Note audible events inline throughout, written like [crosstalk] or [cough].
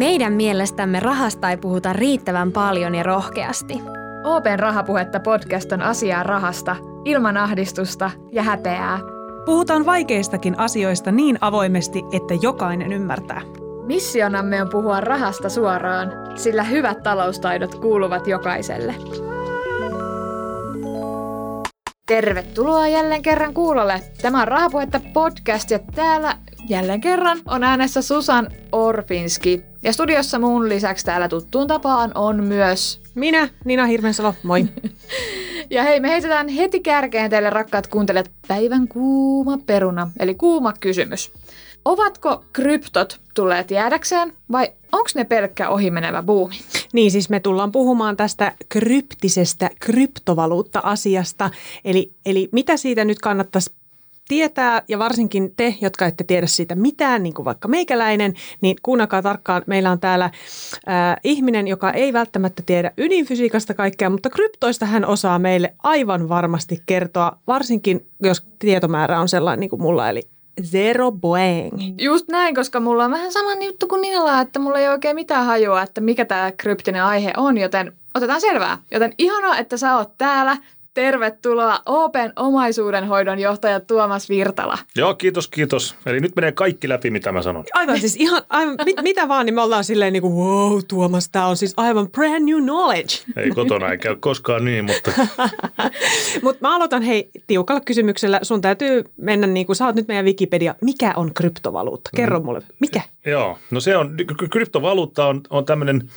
Meidän mielestämme rahasta ei puhuta riittävän paljon ja rohkeasti. Open Rahapuhetta podcast on asiaa rahasta, ilman ahdistusta ja häpeää. Puhutaan vaikeistakin asioista niin avoimesti, että jokainen ymmärtää. Missionamme on puhua rahasta suoraan, sillä hyvät taloustaidot kuuluvat jokaiselle. Tervetuloa jälleen kerran kuulolle. Tämä on Rahapuhetta podcast ja täällä jälleen kerran on äänessä Susan Orfinski. Ja studiossa mun lisäksi täällä tuttuun tapaan on myös... Minä, Nina Hirvensalo, moi. [laughs] ja hei, me heitetään heti kärkeen teille rakkaat kuuntelijat päivän kuuma peruna, eli kuuma kysymys. Ovatko kryptot tulleet jäädäkseen vai onko ne pelkkä ohimenevä buumi? Niin, siis me tullaan puhumaan tästä kryptisestä kryptovaluutta-asiasta. Eli, eli mitä siitä nyt kannattaisi tietää, ja varsinkin te, jotka ette tiedä siitä mitään, niin kuin vaikka meikäläinen, niin kuunnakaa tarkkaan. Meillä on täällä äh, ihminen, joka ei välttämättä tiedä ydinfysiikasta kaikkea, mutta kryptoista hän osaa meille aivan varmasti kertoa, varsinkin jos tietomäärä on sellainen niin kuin mulla, eli Zero boing. Just näin, koska mulla on vähän sama juttu kuin Nilla, että mulla ei oikein mitään hajua, että mikä tämä kryptinen aihe on, joten otetaan selvää. Joten ihanaa, että sä oot täällä. Tervetuloa Open omaisuudenhoidon johtaja Tuomas Virtala. Joo, kiitos, kiitos. Eli nyt menee kaikki läpi, mitä mä sanon. Aivan siis ihan, aivan, mit, mitä vaan, niin me ollaan silleen niin kuin, wow, Tuomas, tämä on siis aivan brand new knowledge. Ei kotona ei käy koskaan niin, mutta... [laughs] mutta mä aloitan hei tiukalla kysymyksellä. Sun täytyy mennä niin kuin, sä oot nyt meidän Wikipedia. Mikä on kryptovaluutta? Kerro mm. mulle, mikä? Joo, no se on, kryptovaluutta on, on tämmöinen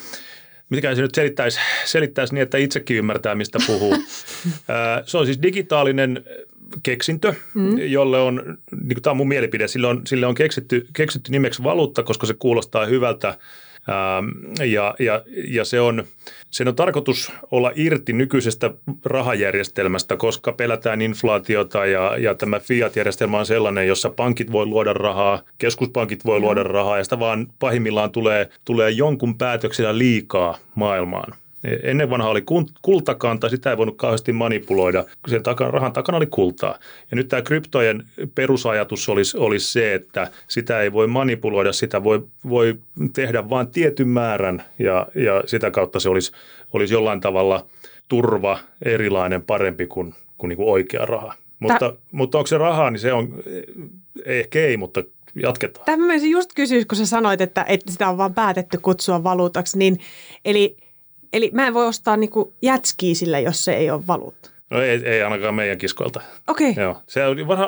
miten se nyt selittäisi, selittäisi niin, että itsekin ymmärtää, mistä puhuu. [laughs] se on siis digitaalinen keksintö, mm. jolle on, niin tämä on mun mielipide, sille on, sille on keksitty, keksitty nimeksi valuutta, koska se kuulostaa hyvältä ja, ja, ja se on, sen on tarkoitus olla irti nykyisestä rahajärjestelmästä, koska pelätään inflaatiota ja, ja tämä fiat-järjestelmä on sellainen, jossa pankit voi luoda rahaa, keskuspankit voi luoda rahaa ja sitä vaan pahimmillaan tulee, tulee jonkun päätöksellä liikaa maailmaan. Ennen vanha oli kultakanta, sitä ei voinut kauheasti manipuloida. Sen takana, rahan takana oli kultaa. Ja nyt tämä kryptojen perusajatus olisi, olisi se, että sitä ei voi manipuloida, sitä voi, voi tehdä vain tietyn määrän ja, ja sitä kautta se olisi, olisi jollain tavalla turva erilainen, parempi kuin, kuin, niin kuin oikea raha. Mutta, Tää... mutta onko se rahaa, niin se on, ehkä ei, mutta jatketaan. Tämä just kysyä, kun sä sanoit, että, että sitä on vaan päätetty kutsua valuutaksi, niin eli Eli mä en voi ostaa niinku jätskiä sillä, jos se ei ole valuutta. No ei, ei ainakaan meidän kiskoilta. Okei. Okay. Joo. Se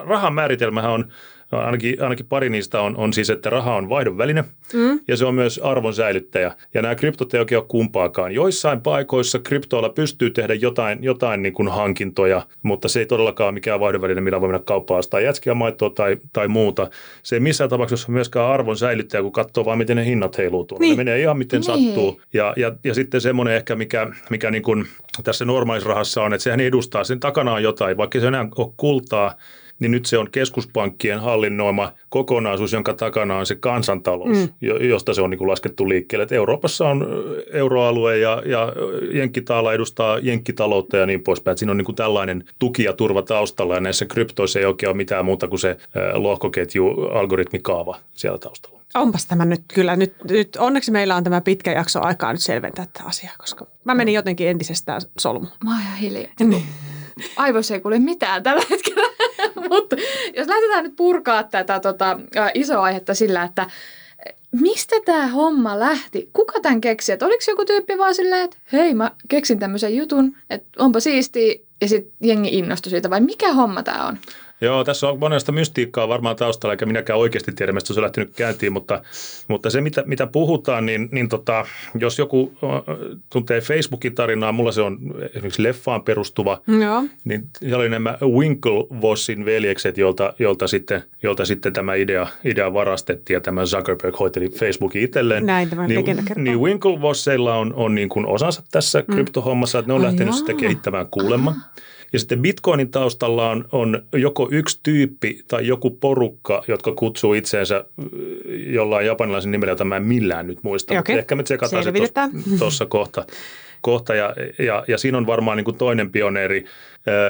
rahan määritelmähän on ainakin, ainakin pari niistä on, on siis, että raha on vaihdon väline mm. ja se on myös arvon säilyttäjä. Ja nämä kryptot ei oikein ole kumpaakaan. Joissain paikoissa kryptoilla pystyy tehdä jotain, jotain niin kuin hankintoja, mutta se ei todellakaan ole mikään vaihdon väline, millä voi mennä kauppaan ostaa jätskiä, maitoa tai, tai muuta. Se ei missään tapauksessa myöskään arvon säilyttäjä, kun katsoo vaan, miten ne hinnat heiluu tuolla. Niin. Ne menee ihan miten niin. sattuu. Ja, ja, ja sitten semmoinen ehkä, mikä, mikä niin kuin tässä normaalisrahassa on, että sehän edustaa, sen takana on jotain, vaikka se enää ole kultaa, niin nyt se on keskuspankkien hallinnoima kokonaisuus, jonka takana on se kansantalous, mm. josta se on niin kuin laskettu liikkeelle. Että Euroopassa on euroalue ja, ja Jenkkitaala edustaa jenkkitaloutta ja niin poispäin. Että siinä on niin kuin tällainen tuki ja turva taustalla ja näissä kryptoissa ei oikein ole mitään muuta kuin se lohkoketju algoritmikaava siellä taustalla. Onpas tämä nyt kyllä. Nyt, nyt onneksi meillä on tämä pitkä jakso aikaa nyt selventää tätä asiaa, koska mä menin jotenkin entisestään solmu. Mä oon ihan hiljaa. Niin. Aivoissa ei kuule mitään tällä hetkellä. [laughs] Mutta jos lähdetään nyt purkaa tätä tota, isoa aihetta sillä, että mistä tämä homma lähti? Kuka tämän keksi? Että oliko joku tyyppi vaan silleen, että hei mä keksin tämmöisen jutun, että onpa siistiä ja sitten jengi innostui siitä vai mikä homma tämä on? Joo, tässä on monesta mystiikkaa varmaan taustalla, eikä minäkään oikeasti tiedä, mistä se on lähtenyt käyntiin, mutta, mutta se, mitä, mitä puhutaan, niin, niin tota, jos joku tuntee Facebookin tarinaa, mulla se on esimerkiksi leffaan perustuva, Joo. niin se oli nämä Winklevossin veljekset, jolta, jolta, sitten, jolta sitten tämä idea, idea varastettiin ja tämä Zuckerberg hoiteli Facebookin itselleen. Näin tämä niin, niin Winklevosseilla on, on niin kuin osansa tässä mm. kryptohommassa, että ne on lähtenyt sitä kehittämään kuulemma. Ja sitten Bitcoinin taustalla on, on joko yksi tyyppi tai joku porukka, jotka kutsuu itseensä jollain japanilaisen nimellä, jota mä en millään nyt muista. Okei. Ehkä me tsekataan se tuossa kohta. kohta ja, ja, ja siinä on varmaan niin kuin toinen pioneeri.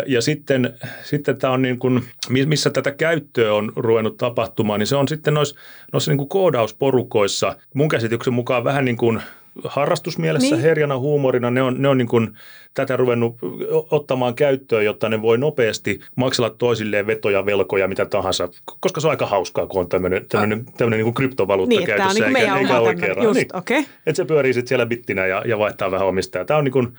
Ja sitten, sitten tämä on niin kuin, mi- missä tätä käyttöä on ruvennut tapahtumaan, niin se on sitten noissa, noissa niin kuin koodausporukoissa mun käsityksen mukaan vähän niin kuin harrastusmielessä, Niin. herjana huumorina, ne on, ne on niin kuin tätä ruvennut ottamaan käyttöön, jotta ne voi nopeasti maksella toisilleen vetoja, velkoja, mitä tahansa, koska se on aika hauskaa, kun on tämmöinen, tämmöinen, tämmöinen niin kuin kryptovaluutta Niin, että tämä on käytössä, niin kuin meidän eikä, eikä raha. Just, Niin. Okay. Että se pyörii sitten siellä bittinä ja, ja vaihtaa vähän omistajaa. Tämä on niin kuin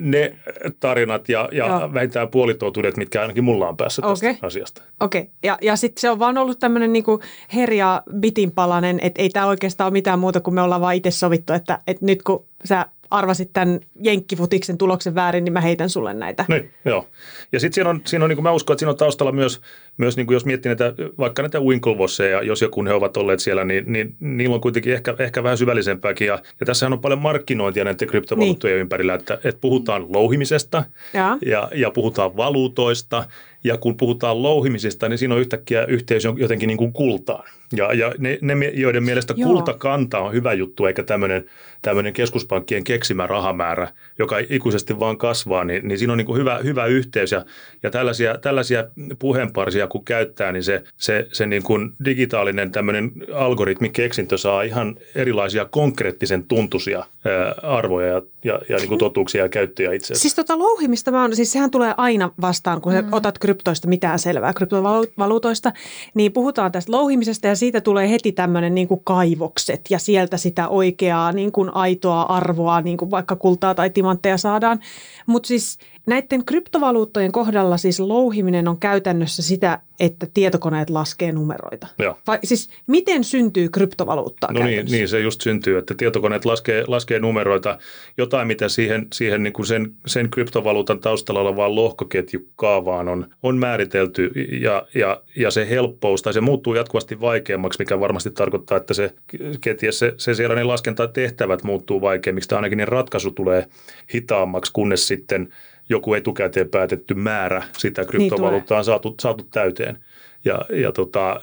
ne tarinat ja, Joo. ja vähintään puolitotuudet, mitkä ainakin mulla on päässä tästä Okei. asiasta. Okei, okay. ja, ja sitten se on vaan ollut tämmöinen niinku herja bitinpalanen, että ei tämä oikeastaan ole mitään muuta kuin me ollaan vaan itse sovittu, että, että nyt kun sä arvasit tämän jenkkifutiksen tuloksen väärin, niin mä heitän sulle näitä. Niin, joo. Ja sitten siinä on, siinä on niin kuin mä uskon, että siinä on taustalla myös, myös niin kuin jos miettii näitä, vaikka näitä Winklevosseja, jos joku ne ovat olleet siellä, niin, niin niillä on kuitenkin ehkä, ehkä vähän syvällisempääkin. Ja, ja tässähän on paljon markkinointia näiden kryptovaluuttojen niin. ympärillä, että, että puhutaan louhimisesta Jaa. ja, ja puhutaan valuutoista. Ja kun puhutaan louhimisesta, niin siinä on yhtäkkiä yhteys jotenkin niin kuin kultaan. Ja, ja ne, ne, joiden mielestä Joo. kultakanta on hyvä juttu, eikä tämmöinen, tämmöinen keskuspankkien keksimä rahamäärä, joka ikuisesti vaan kasvaa, niin, niin siinä on niin kuin hyvä, hyvä yhteys. Ja, ja tällaisia, tällaisia puheenparsia kun käyttää, niin se, se, se niin kuin digitaalinen tämmöinen algoritmikeksintö saa ihan erilaisia konkreettisen tuntuisia ää, arvoja ja, ja, ja niin kuin totuuksia ja käyttöjä itse asiassa. Siis tota louhimista, mä on, siis sehän tulee aina vastaan, kun sä mm. otat kryptoista mitään selvää, kryptovaluutoista, niin puhutaan tästä louhimisesta ja siitä tulee heti tämmöinen niin kuin kaivokset ja sieltä sitä oikeaa niin kuin aitoa arvoa, niin kuin vaikka kultaa tai timantteja saadaan. Mutta siis näiden kryptovaluuttojen kohdalla siis louhiminen on käytännössä sitä, että tietokoneet laskee numeroita. Joo. Vai siis miten syntyy kryptovaluuttaa No niin, niin, se just syntyy, että tietokoneet laskee, laskee numeroita, jotain mitä siihen, siihen niin kuin sen, sen kryptovaluutan taustalla olevaan lohkoketjukaavaan on, on määritelty ja, ja, ja se helppous tai se muuttuu jatkuvasti vaikeammaksi, mikä varmasti tarkoittaa, että se kenties se, se siellä ne laskentatehtävät muuttuu vaikeammiksi tai ainakin ne ratkaisu tulee hitaammaksi, kunnes sitten joku etukäteen päätetty määrä sitä kryptovaluuttaa on saatu, saatu täyteen. Ja, ja, tota,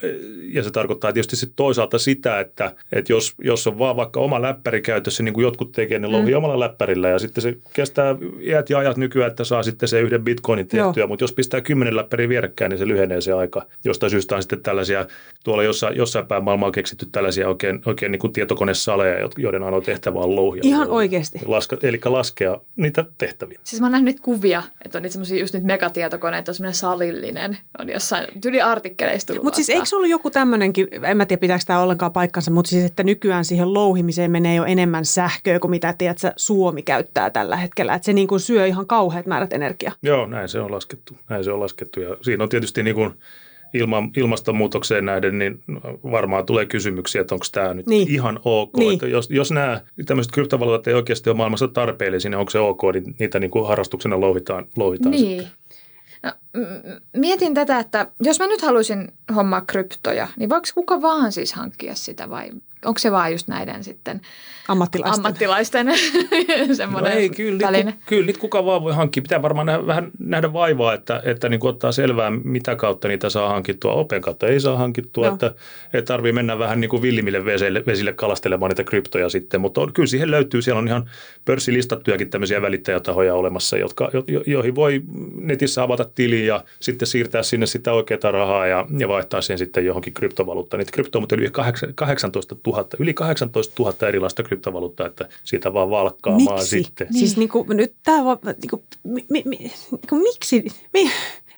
ja se tarkoittaa tietysti sit toisaalta sitä, että, että jos, jos on vaan vaikka oma läppäri käytössä, niin kuin jotkut tekee, ne louhii mm. omalla läppärillä ja sitten se kestää iät ja ajat nykyään, että saa sitten se yhden bitcoinin tehtyä, mutta jos pistää kymmenen läppäriä vierekkäin, niin se lyhenee se aika. Jostain syystä on sitten tällaisia, tuolla jossain, jossain päin maailmaa on keksitty tällaisia oikein, oikein niin kuin tietokonesaleja, joiden ainoa tehtävä on louhia. Ihan oikeasti? Laska, eli laskea niitä tehtäviä. Siis mä oon nähnyt kuvia, että on niitä semmoisia just nyt megatietokoneita, on semmoinen salillinen, on jossain tyli artikkeleista tullut Mutta siis eikö se ollut joku tämmöinenkin, en mä tiedä pitääkö tämä ollenkaan paikkansa, mutta siis että nykyään siihen louhimiseen menee jo enemmän sähköä kuin mitä tiedät, sä, Suomi käyttää tällä hetkellä. Että se niin kuin syö ihan kauheat määrät energiaa. Joo, näin se on laskettu. Näin se on laskettu. Ja siinä on tietysti niin kuin ilman, ilmastonmuutokseen nähden, niin varmaan tulee kysymyksiä, että onko tämä nyt niin. ihan ok. Niin. Että jos, jos nämä tämmöiset kryptovaluutat ei oikeasti ole maailmassa tarpeellisia, niin onko se ok, niin niitä niin kuin harrastuksena louhitaan, louhitaan Niin. sitten. No, mietin tätä, että jos mä nyt haluaisin hommaa kryptoja, niin voiko kuka vaan siis hankkia sitä vai onko se vaan just näiden sitten Ammattilaisten. ammattilaisten [laughs] No semmoinen ei, kyllä, väline? niitä, kyllä niitä kuka vaan voi hankkia. Pitää varmaan nähdä, vähän nähdä vaivaa, että, että niin ottaa selvää, mitä kautta niitä saa hankittua. Open kautta ei saa hankittua, Joo. että, että tarvii mennä vähän niin kuin villimille vesille, vesille kalastelemaan niitä kryptoja sitten. Mutta on, kyllä siihen löytyy, siellä on ihan pörssilistattujakin tämmöisiä välittäjätahoja olemassa, jotka, jo, jo- joihin voi netissä avata tili ja sitten siirtää sinne sitä oikeaa rahaa ja, ja vaihtaa sen sitten johonkin kryptovaluuttaan. Niitä kryptoja on muuten yli kahdeksan- 18 000, yli 18 000 erilaista kryptovaluuttaa, että siitä vaan valkkaamaan Miksi? sitten. Niin. Siis niin kuin, nyt tämä vaan, niin kuin, mi, mi, mi, niin kuin, miksi? Mi,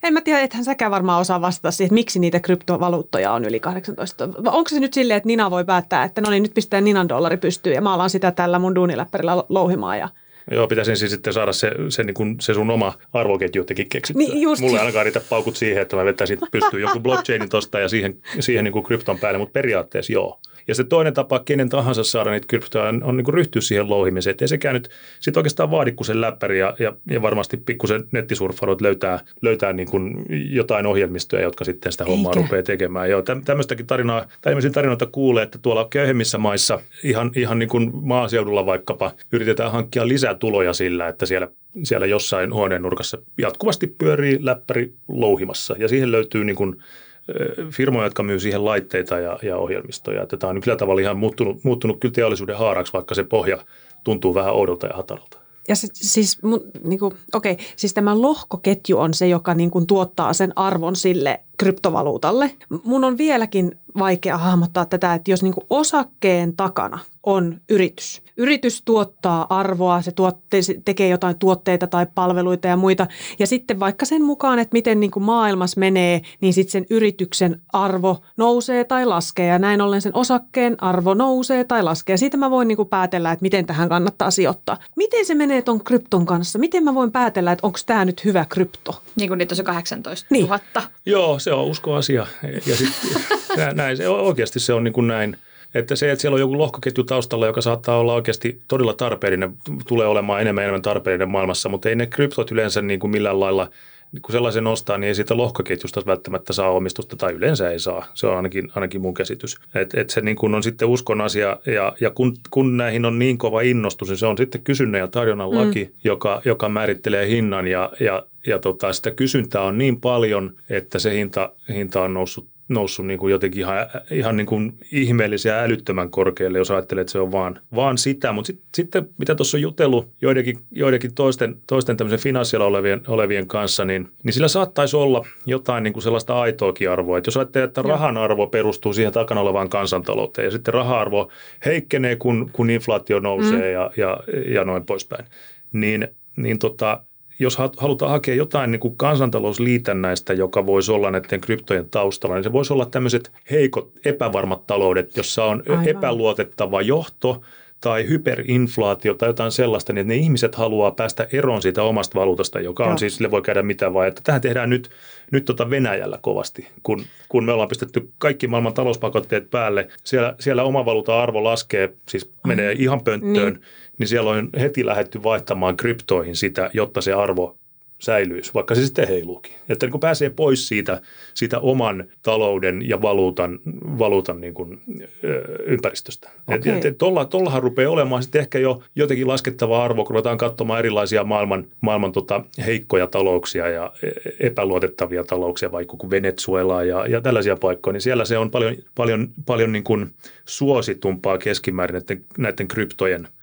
en mä tiedä, ethän säkään varmaan osaa vastata siihen, että miksi niitä kryptovaluuttoja on yli 18. Vai Onko se nyt silleen, että Nina voi päättää, että no niin, nyt pistää Ninan dollari pystyyn ja mä alan sitä tällä mun duuniläppärillä louhimaan ja Joo, pitäisi siis sitten saada se, se, niin kuin, se sun oma arvoketju jotenkin keksittyä. Niin, just. Mulla ei ainakaan riitä paukut siihen, että mä vetäisin pystyyn jonkun blockchainin tosta ja siihen, siihen niin kuin krypton päälle, mutta periaatteessa joo. Ja se toinen tapa, kenen tahansa saada niitä kryptoja, on, on niin kuin ryhtyä siihen louhimiseen. Että ei sekään nyt sit oikeastaan vaadi kuin sen läppäri ja, ja, ja varmasti pikkusen nettisurffaroit löytää, löytää niin kuin jotain ohjelmistoja, jotka sitten sitä hommaa Eikä. rupeaa tekemään. Joo, täm- tämmöistäkin tarinaa, tämmöisiä tarinoita kuulee, että tuolla köyhemmissä maissa, ihan, ihan niin kuin maaseudulla vaikkapa, yritetään hankkia lisätuloja sillä, että siellä siellä jossain huoneen nurkassa jatkuvasti pyörii läppäri louhimassa ja siihen löytyy niin kuin firmoja, jotka myy siihen laitteita ja, ja ohjelmistoja. Että tämä on kyllä tavalla ihan muuttunut, muuttunut kyllä teollisuuden haaraksi, vaikka se pohja tuntuu vähän oudolta ja hataralta. Ja se, siis, niin kuin, okay, siis tämä lohkoketju on se, joka niin kuin, tuottaa sen arvon sille kryptovaluutalle. Mun on vieläkin vaikea hahmottaa tätä, että jos niin kuin osakkeen takana on yritys. Yritys tuottaa arvoa, se, tuotte, se tekee jotain tuotteita tai palveluita ja muita. Ja sitten vaikka sen mukaan, että miten niin kuin maailmassa menee, niin sitten sen yrityksen arvo nousee tai laskee. Ja näin ollen sen osakkeen arvo nousee tai laskee. Siitä mä voin niin kuin päätellä, että miten tähän kannattaa sijoittaa. Miten se menee ton krypton kanssa? Miten mä voin päätellä, että onko tämä nyt hyvä krypto? Niin kuin niitä on se 18 000. Niin. Joo, se on uskoasia. Ja sitten [laughs] näin, se, oikeasti se on niin kuin näin. Että se, että siellä on joku lohkoketju taustalla, joka saattaa olla oikeasti todella tarpeellinen, tulee olemaan enemmän enemmän tarpeellinen maailmassa, mutta ei ne kryptot yleensä niin kuin millään lailla – kun sellaisen nostaa, niin ei siitä lohkoketjusta välttämättä saa omistusta tai yleensä ei saa. Se on ainakin, ainakin mun käsitys. Et, et se niin kun on sitten uskon asia ja, ja kun, kun näihin on niin kova innostus, niin se on sitten kysynnän ja tarjonnan mm. laki, joka, joka määrittelee hinnan ja, ja, ja tota, sitä kysyntää on niin paljon, että se hinta, hinta on noussut noussut niin kuin jotenkin ihan, ihan niin kuin ihmeellisen ja älyttömän korkealle, jos ajattelee, että se on vaan, vaan sitä. Mutta sit, sitten mitä tuossa on jutellut joidenkin, joidenkin toisten, toisten tämmöisen finanssialla olevien, olevien kanssa, niin, niin sillä saattaisi olla jotain niin kuin sellaista aitoakin arvoa. Että jos ajattelee, että rahan arvo perustuu siihen takana olevaan kansantalouteen ja sitten raha-arvo heikkenee, kun, kun inflaatio nousee mm. ja, ja, ja noin poispäin, niin, niin tota, jos halutaan hakea jotain niin kuin kansantalousliitännäistä, joka voisi olla näiden kryptojen taustalla, niin se voisi olla tämmöiset heikot, epävarmat taloudet, jossa on Aivan. epäluotettava johto tai hyperinflaatio tai jotain sellaista, niin että ne ihmiset haluaa päästä eroon siitä omasta valuutasta, joka on Joo. siis, sille voi käydä mitä vaan. Että tähän tehdään nyt, nyt tota Venäjällä kovasti, kun, kun me ollaan pistetty kaikki maailman talouspakotteet päälle. Siellä, siellä oma valuutan arvo laskee, siis menee ihan pönttöön. Niin niin siellä on heti lähetty vaihtamaan kryptoihin sitä, jotta se arvo säilyisi, vaikka se sitten heiluukin. Että niin kun pääsee pois siitä, siitä oman talouden ja valuutan, valuutan niin kuin, ö, ympäristöstä. Okay. Et, tolla, tollahan rupeaa olemaan sitten ehkä jo jotenkin laskettava arvo, kun ruvetaan katsomaan erilaisia maailman, maailman tota, heikkoja talouksia ja e, epäluotettavia talouksia, vaikka kuin Venezuela ja, ja tällaisia paikkoja, niin siellä se on paljon, paljon, paljon niin kuin suositumpaa keskimäärin näiden, näiden kryptojen –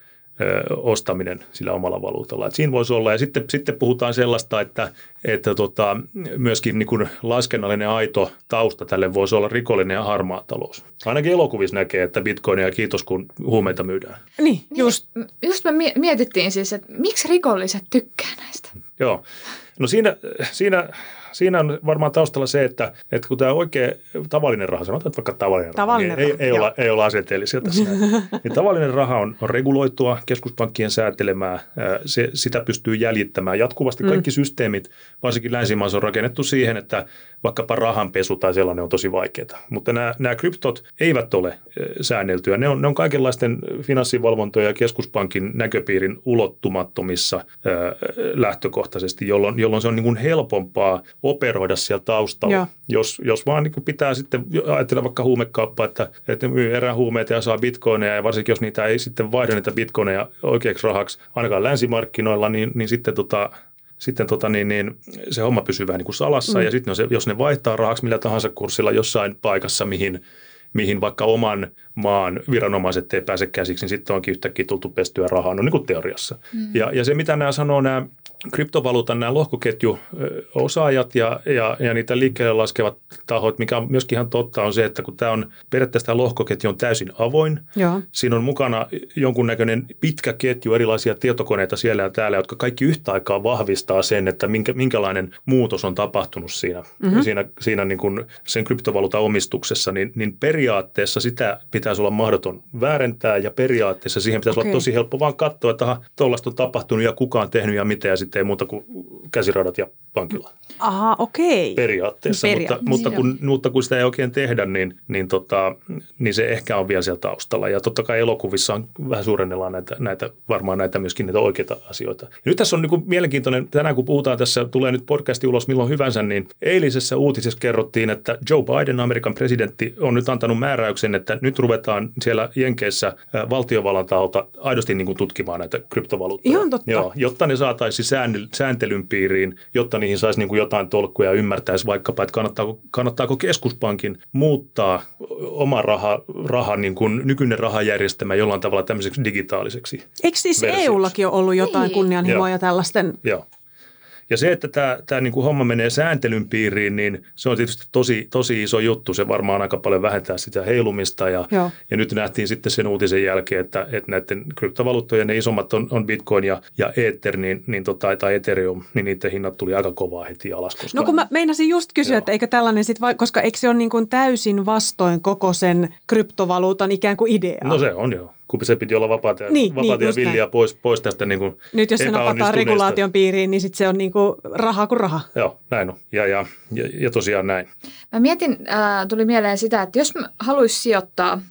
ostaminen sillä omalla valuutalla. Et siinä voisi olla. Ja sitten, sitten puhutaan sellaista, että, että tota, myöskin niin kuin laskennallinen aito tausta tälle voisi olla rikollinen ja harmaa talous. Ainakin elokuvissa näkee, että bitcoinia kiitos kun huumeita myydään. Niin, just. Niin, just me mietittiin siis, että miksi rikolliset tykkää näistä? Joo. No siinä, siinä siinä on varmaan taustalla se, että, että kun tämä oikea tavallinen raha, sanotaan että vaikka tavallinen, tavallinen raha, niin ei, ei, olla, ei olla asenteellisia tässä. [laughs] niin tavallinen raha on, on reguloitua, keskuspankkien säätelemää, se, sitä pystyy jäljittämään jatkuvasti. Kaikki mm. systeemit, varsinkin länsimaissa on rakennettu siihen, että vaikkapa rahanpesu tai sellainen on tosi vaikeaa. Mutta nämä, nämä kryptot eivät ole säänneltyjä. Ne on, ne on kaikenlaisten finanssivalvontoja ja keskuspankin näköpiirin ulottumattomissa äh, lähtökohtaisesti, jolloin, jolloin se on niin kuin helpompaa operoida siellä taustalla. Jos, jos vaan niin pitää sitten ajatella vaikka huumekauppaa, että, että myy erään huumeita ja saa bitcoineja ja varsinkin jos niitä ei sitten vaihda niitä bitcoineja oikeaksi rahaksi ainakaan länsimarkkinoilla, niin, niin sitten tota, sitten tota, niin, niin, se homma pysyy vähän niin kuin salassa mm. ja sitten jos ne vaihtaa rahaksi millä tahansa kurssilla jossain paikassa, mihin, mihin vaikka oman maan viranomaiset ei pääse käsiksi, niin sitten onkin yhtäkkiä tultu pestyä rahaa, no niin kuin teoriassa. Mm. Ja, ja se, mitä nämä sanoo, nämä kryptovaluutan nämä lohkoketjuosaajat ja, ja, ja niitä liikkeelle laskevat tahot, mikä on myöskin ihan totta, on se, että kun tämä on periaatteessa tämä lohkoketju on täysin avoin. Joo. Siinä on mukana jonkunnäköinen pitkä ketju erilaisia tietokoneita siellä ja täällä, jotka kaikki yhtä aikaa vahvistaa sen, että minkä, minkälainen muutos on tapahtunut siinä, mm-hmm. siinä, siinä niin kuin sen kryptovaluutan omistuksessa, niin, niin periaatteessa sitä pitäisi olla mahdoton väärentää ja periaatteessa siihen pitäisi okay. olla tosi helppo vaan katsoa, että tuollaista on tapahtunut ja kuka on tehnyt ja mitä ja sitten ei muuta kuin käsiradat ja vankila. Aha, okei. Okay. Periaatteessa, Peria- mutta, mutta, kun, mutta kun sitä ei oikein tehdä, niin, niin, tota, niin se ehkä on vielä siellä taustalla. Ja totta kai elokuvissa on vähän suurennellaan näitä, näitä, varmaan näitä myöskin näitä oikeita asioita. Ja nyt tässä on niin mielenkiintoinen, tänään kun puhutaan tässä, tulee nyt podcasti ulos milloin hyvänsä, niin eilisessä uutisessa kerrottiin, että Joe Biden, Amerikan presidentti, on nyt antanut määräyksen, että nyt ruvetaan siellä Jenkeissä valtiovallan taholta aidosti niin kuin tutkimaan näitä kryptovaluuttoja. Ihan totta. Joo, jotta ne saataisiin sääntelyn piiriin, jotta niihin saisi niin kuin jotain tolkkuja ja ymmärtäisi vaikkapa, että kannattaako, kannattaako keskuspankin muuttaa oma raha, raha niin kuin nykyinen rahajärjestelmä jollain tavalla tämmöiseksi digitaaliseksi. Eikö siis versioksi. EUllakin ole ollut jotain niin. kunnianhimoja tällaisten? Joo. Ja se, että tämä, tämä niin kuin homma menee sääntelyn piiriin, niin se on tietysti tosi, tosi iso juttu. Se varmaan aika paljon vähentää sitä heilumista. Ja, ja nyt nähtiin sitten sen uutisen jälkeen, että, että näiden kryptovaluuttojen ne isommat on, on Bitcoin ja, ja Ether, niin, niin tota, tai Ethereum, niin niiden hinnat tuli aika kovaa heti alas. Koska, no kun mä meinasin just kysyä, Joo. että eikö tällainen sitten, koska eikö se ole niin kuin täysin vastoin koko sen kryptovaluutan ikään kuin idea? No se on joo kun se piti olla vapaata, niin, vapaata niin, ja villiä pois, pois tästä niin kuin Nyt jos se napataan regulaation piiriin, niin sitten se on niin kuin rahaa kuin raha. Joo, näin on. Ja, ja, ja, ja tosiaan näin. Mä mietin, äh, tuli mieleen sitä, että jos haluaisi sijoittaa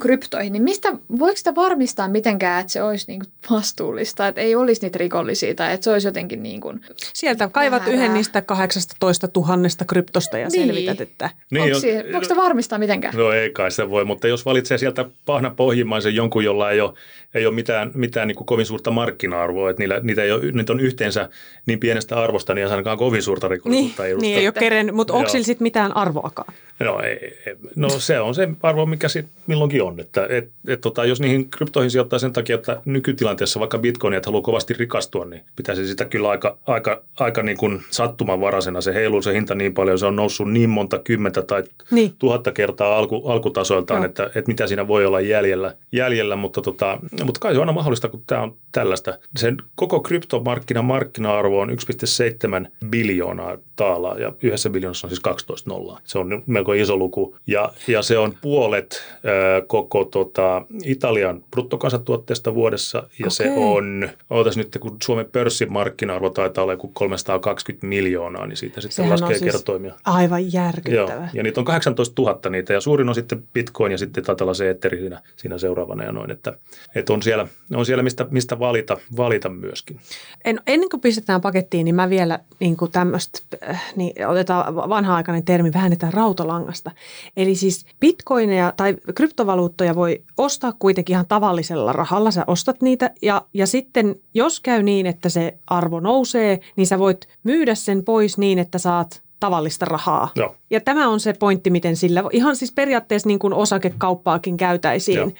kryptoihin, niin mistä, voiko sitä varmistaa mitenkään, että se olisi niin kuin vastuullista, että ei olisi niitä rikollisia tai että se olisi jotenkin niin kuin Sieltä kaivat yhden niistä 18 000 kryptosta ja niin. selvität, että... Niin, Onko siihen, voiko sitä varmistaa mitenkään? No ei kai se voi, mutta jos valitsee sieltä pahna pohjimmaisen jonkun, jolla ei ole, ei ole mitään, mitään niin kuin kovin suurta markkina-arvoa, että niillä, niitä, ei ole, niitä on yhteensä niin pienestä arvosta, niin ei ainakaan kovin suurta rikollisuutta niin, Niin, ei ole keren, mutta onko sillä sitten mitään arvoakaan? No, ei, no se on se arvo, mikä sitten milloinkin on. Että, et, et, tota, jos niihin kryptoihin sijoittaa sen takia, että nykytilanteessa vaikka bitcoin, että haluaa kovasti rikastua, niin pitäisi sitä kyllä aika, aika, aika niin kuin sattumanvaraisena. Se heiluu se hinta niin paljon, se on noussut niin monta kymmentä tai niin. tuhatta kertaa alku, alkutasoiltaan, no. että, että mitä siinä voi olla jäljellä. jäljellä mutta, tota, mutta kai se on aina mahdollista, kun tämä on tällaista. Sen koko kryptomarkkinan markkina-arvo on 1,7 biljoonaa taalaa ja yhdessä biljoonassa on siis 12 nollaa. Se on melko iso luku ja, ja se on puolet äh, koko tota, Italian bruttokansantuotteesta vuodessa ja okay. se on, ootas nyt kun Suomen pörssin markkina-arvo taitaa olla joku 320 miljoonaa, niin siitä sitten Sehän laskee siis kertoimia. Aivan järkyttävä. Joo, ja niitä on 18 000 niitä ja suurin on sitten Bitcoin ja sitten taitaa olla se Etheri siinä, siinä seuraavana ja noin, että, että on siellä, on siellä mistä, mistä valita, valita myöskin. En, ennen kuin pistetään pakettiin, niin mä vielä niin kuin tämmöistä, äh, niin otetaan vanha-aikainen termi, väännetään rautalangasta. Eli siis bitcoineja tai kryptovaluuttoja voi ostaa kuitenkin ihan tavallisella rahalla. Sä ostat niitä ja, ja sitten jos käy niin, että se arvo nousee, niin sä voit myydä sen pois niin, että saat tavallista rahaa. Joo. Ja tämä on se pointti, miten sillä, ihan siis periaatteessa niin kuin osakekauppaakin käytäisiin.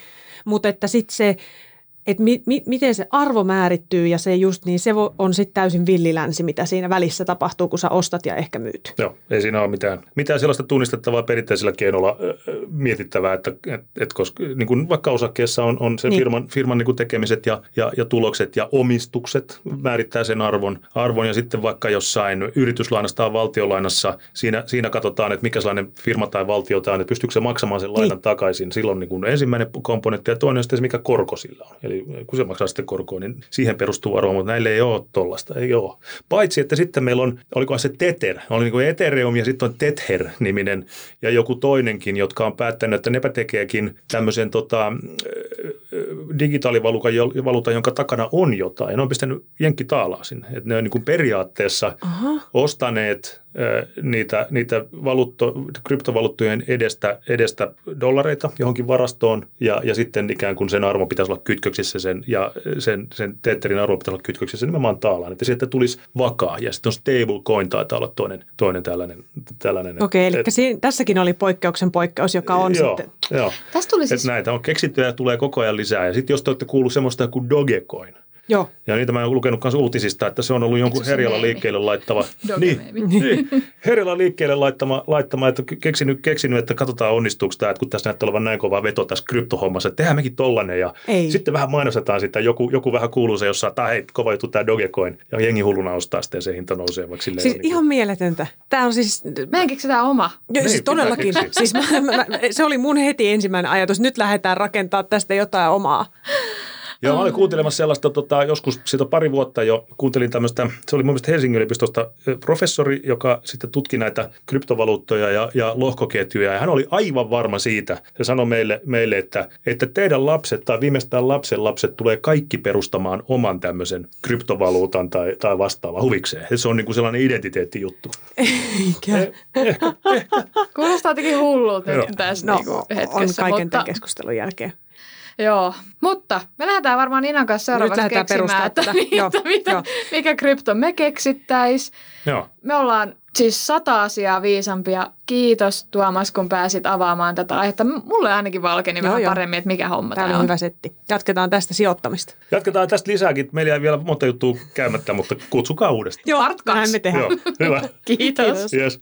Mutta että sitten se että mi, mi, miten se arvo määrittyy ja se just niin, se on sitten täysin villilänsi, mitä siinä välissä tapahtuu, kun sä ostat ja ehkä myyt. Joo, ei siinä ole mitään, mitään sellaista tunnistettavaa perinteisellä keinolla mietittävää, että et, et koska niin kuin vaikka osakkeessa on, on se niin. firman, firman niin tekemiset ja, ja, ja tulokset ja omistukset määrittää sen arvon, arvon ja sitten vaikka jossain yrityslainassa tai valtiolainassa siinä, siinä katsotaan, että mikä sellainen firma tai valtio tämä on, että pystyykö se maksamaan sen lainan niin. takaisin. Silloin niin kuin ensimmäinen komponentti ja toinen on sitten se, mikä korko sillä on. Eli eli kun se maksaa sitten korkoa, niin siihen perustuu arvo, mutta näille ei ole tuollaista, ei ole. Paitsi, että sitten meillä on, olikohan se Tether, oli niin kuin Ethereum ja sitten on Tether-niminen ja joku toinenkin, jotka on päättänyt, että nepä tekeekin tämmöisen tota, digitaalivaluutan, jonka takana on jotain. Ne on pistänyt jenkkitaalaa sinne. Että ne on niin kuin periaatteessa Aha. ostaneet niitä, niitä valuutto, kryptovaluuttojen edestä, edestä dollareita johonkin varastoon ja, ja sitten ikään kuin sen arvo pitäisi olla kytköksissä sen ja sen, sen teetterin arvo pitäisi olla kytköksissä nimenomaan taalaan, että sieltä tulisi vakaa ja sitten on stable coin taitaa olla toinen, toinen tällainen. tällainen Okei, eli et, siinä, tässäkin oli poikkeuksen poikkeus, joka on joo, sitten. Joo, Tästä tuli siis... näitä on keksittyjä ja tulee koko ajan lisää ja sitten jos te olette kuullut semmoista kuin Dogecoin, Joo. Ja niitä mä oon lukenut myös uutisista, että se on ollut jonkun Herjalla liikkeelle laittava. [laughs] niin, niin, Herjalla liikkeelle laittama, laittama että keksinyt, keksinyt, että katsotaan onnistuuko tämä, että kun tässä näyttää olevan näin kova veto tässä kryptohommassa, että tehdään mekin tollanen ja Ei. sitten vähän mainostetaan sitä, joku, joku vähän kuuluu se jossain, että hei, kova juttu tämä Dogecoin ja jengi hulluna ostaa sitten ja se hinta nousee vaikka silleen. Siis ihan niin mieletöntä. Tämä on siis... Mä en keksitä oma. Jo, siis niin, todellakin. Siis mä, mä, se oli mun heti ensimmäinen ajatus. Nyt lähdetään rakentaa tästä jotain omaa. Joo, mä olin kuuntelemassa sellaista tota, joskus siitä pari vuotta jo, kuuntelin tämmöistä, se oli mun mielestä Helsingin yliopistosta professori, joka sitten tutki näitä kryptovaluuttoja ja, ja lohkoketjuja, ja hän oli aivan varma siitä, se sanoi meille, meille että, että teidän lapset tai viimeistään lapsen lapset tulee kaikki perustamaan oman tämmöisen kryptovaluutan tai, tai vastaava huvikseen. Et se on niin kuin sellainen identiteettijuttu. Eikä. Eh, ehkä, ehkä. Kuulostaa jotenkin hullulta tässä no, niin hetkessä. On kaiken mutta... tämän keskustelun jälkeen. Joo, mutta me lähdetään varmaan Inan kanssa seuraavaksi lähdetään keksimään, että, tätä. Joo, että mitä, joo. mikä krypto me keksittäis. Joo. Me ollaan siis sata asiaa viisampia. Kiitos Tuomas, kun pääsit avaamaan tätä aihetta. Mulle ainakin valkeni Joo, vähän joo. paremmin, että mikä homma Tämä on. hyvä setti. Jatketaan tästä sijoittamista. Jatketaan tästä lisääkin. Meillä jäi vielä monta juttua käymättä, mutta kutsukaa uudestaan. Joo, Part kaksi. näin me tehdään. Joo, hyvä. [laughs] Kiitos. Yes.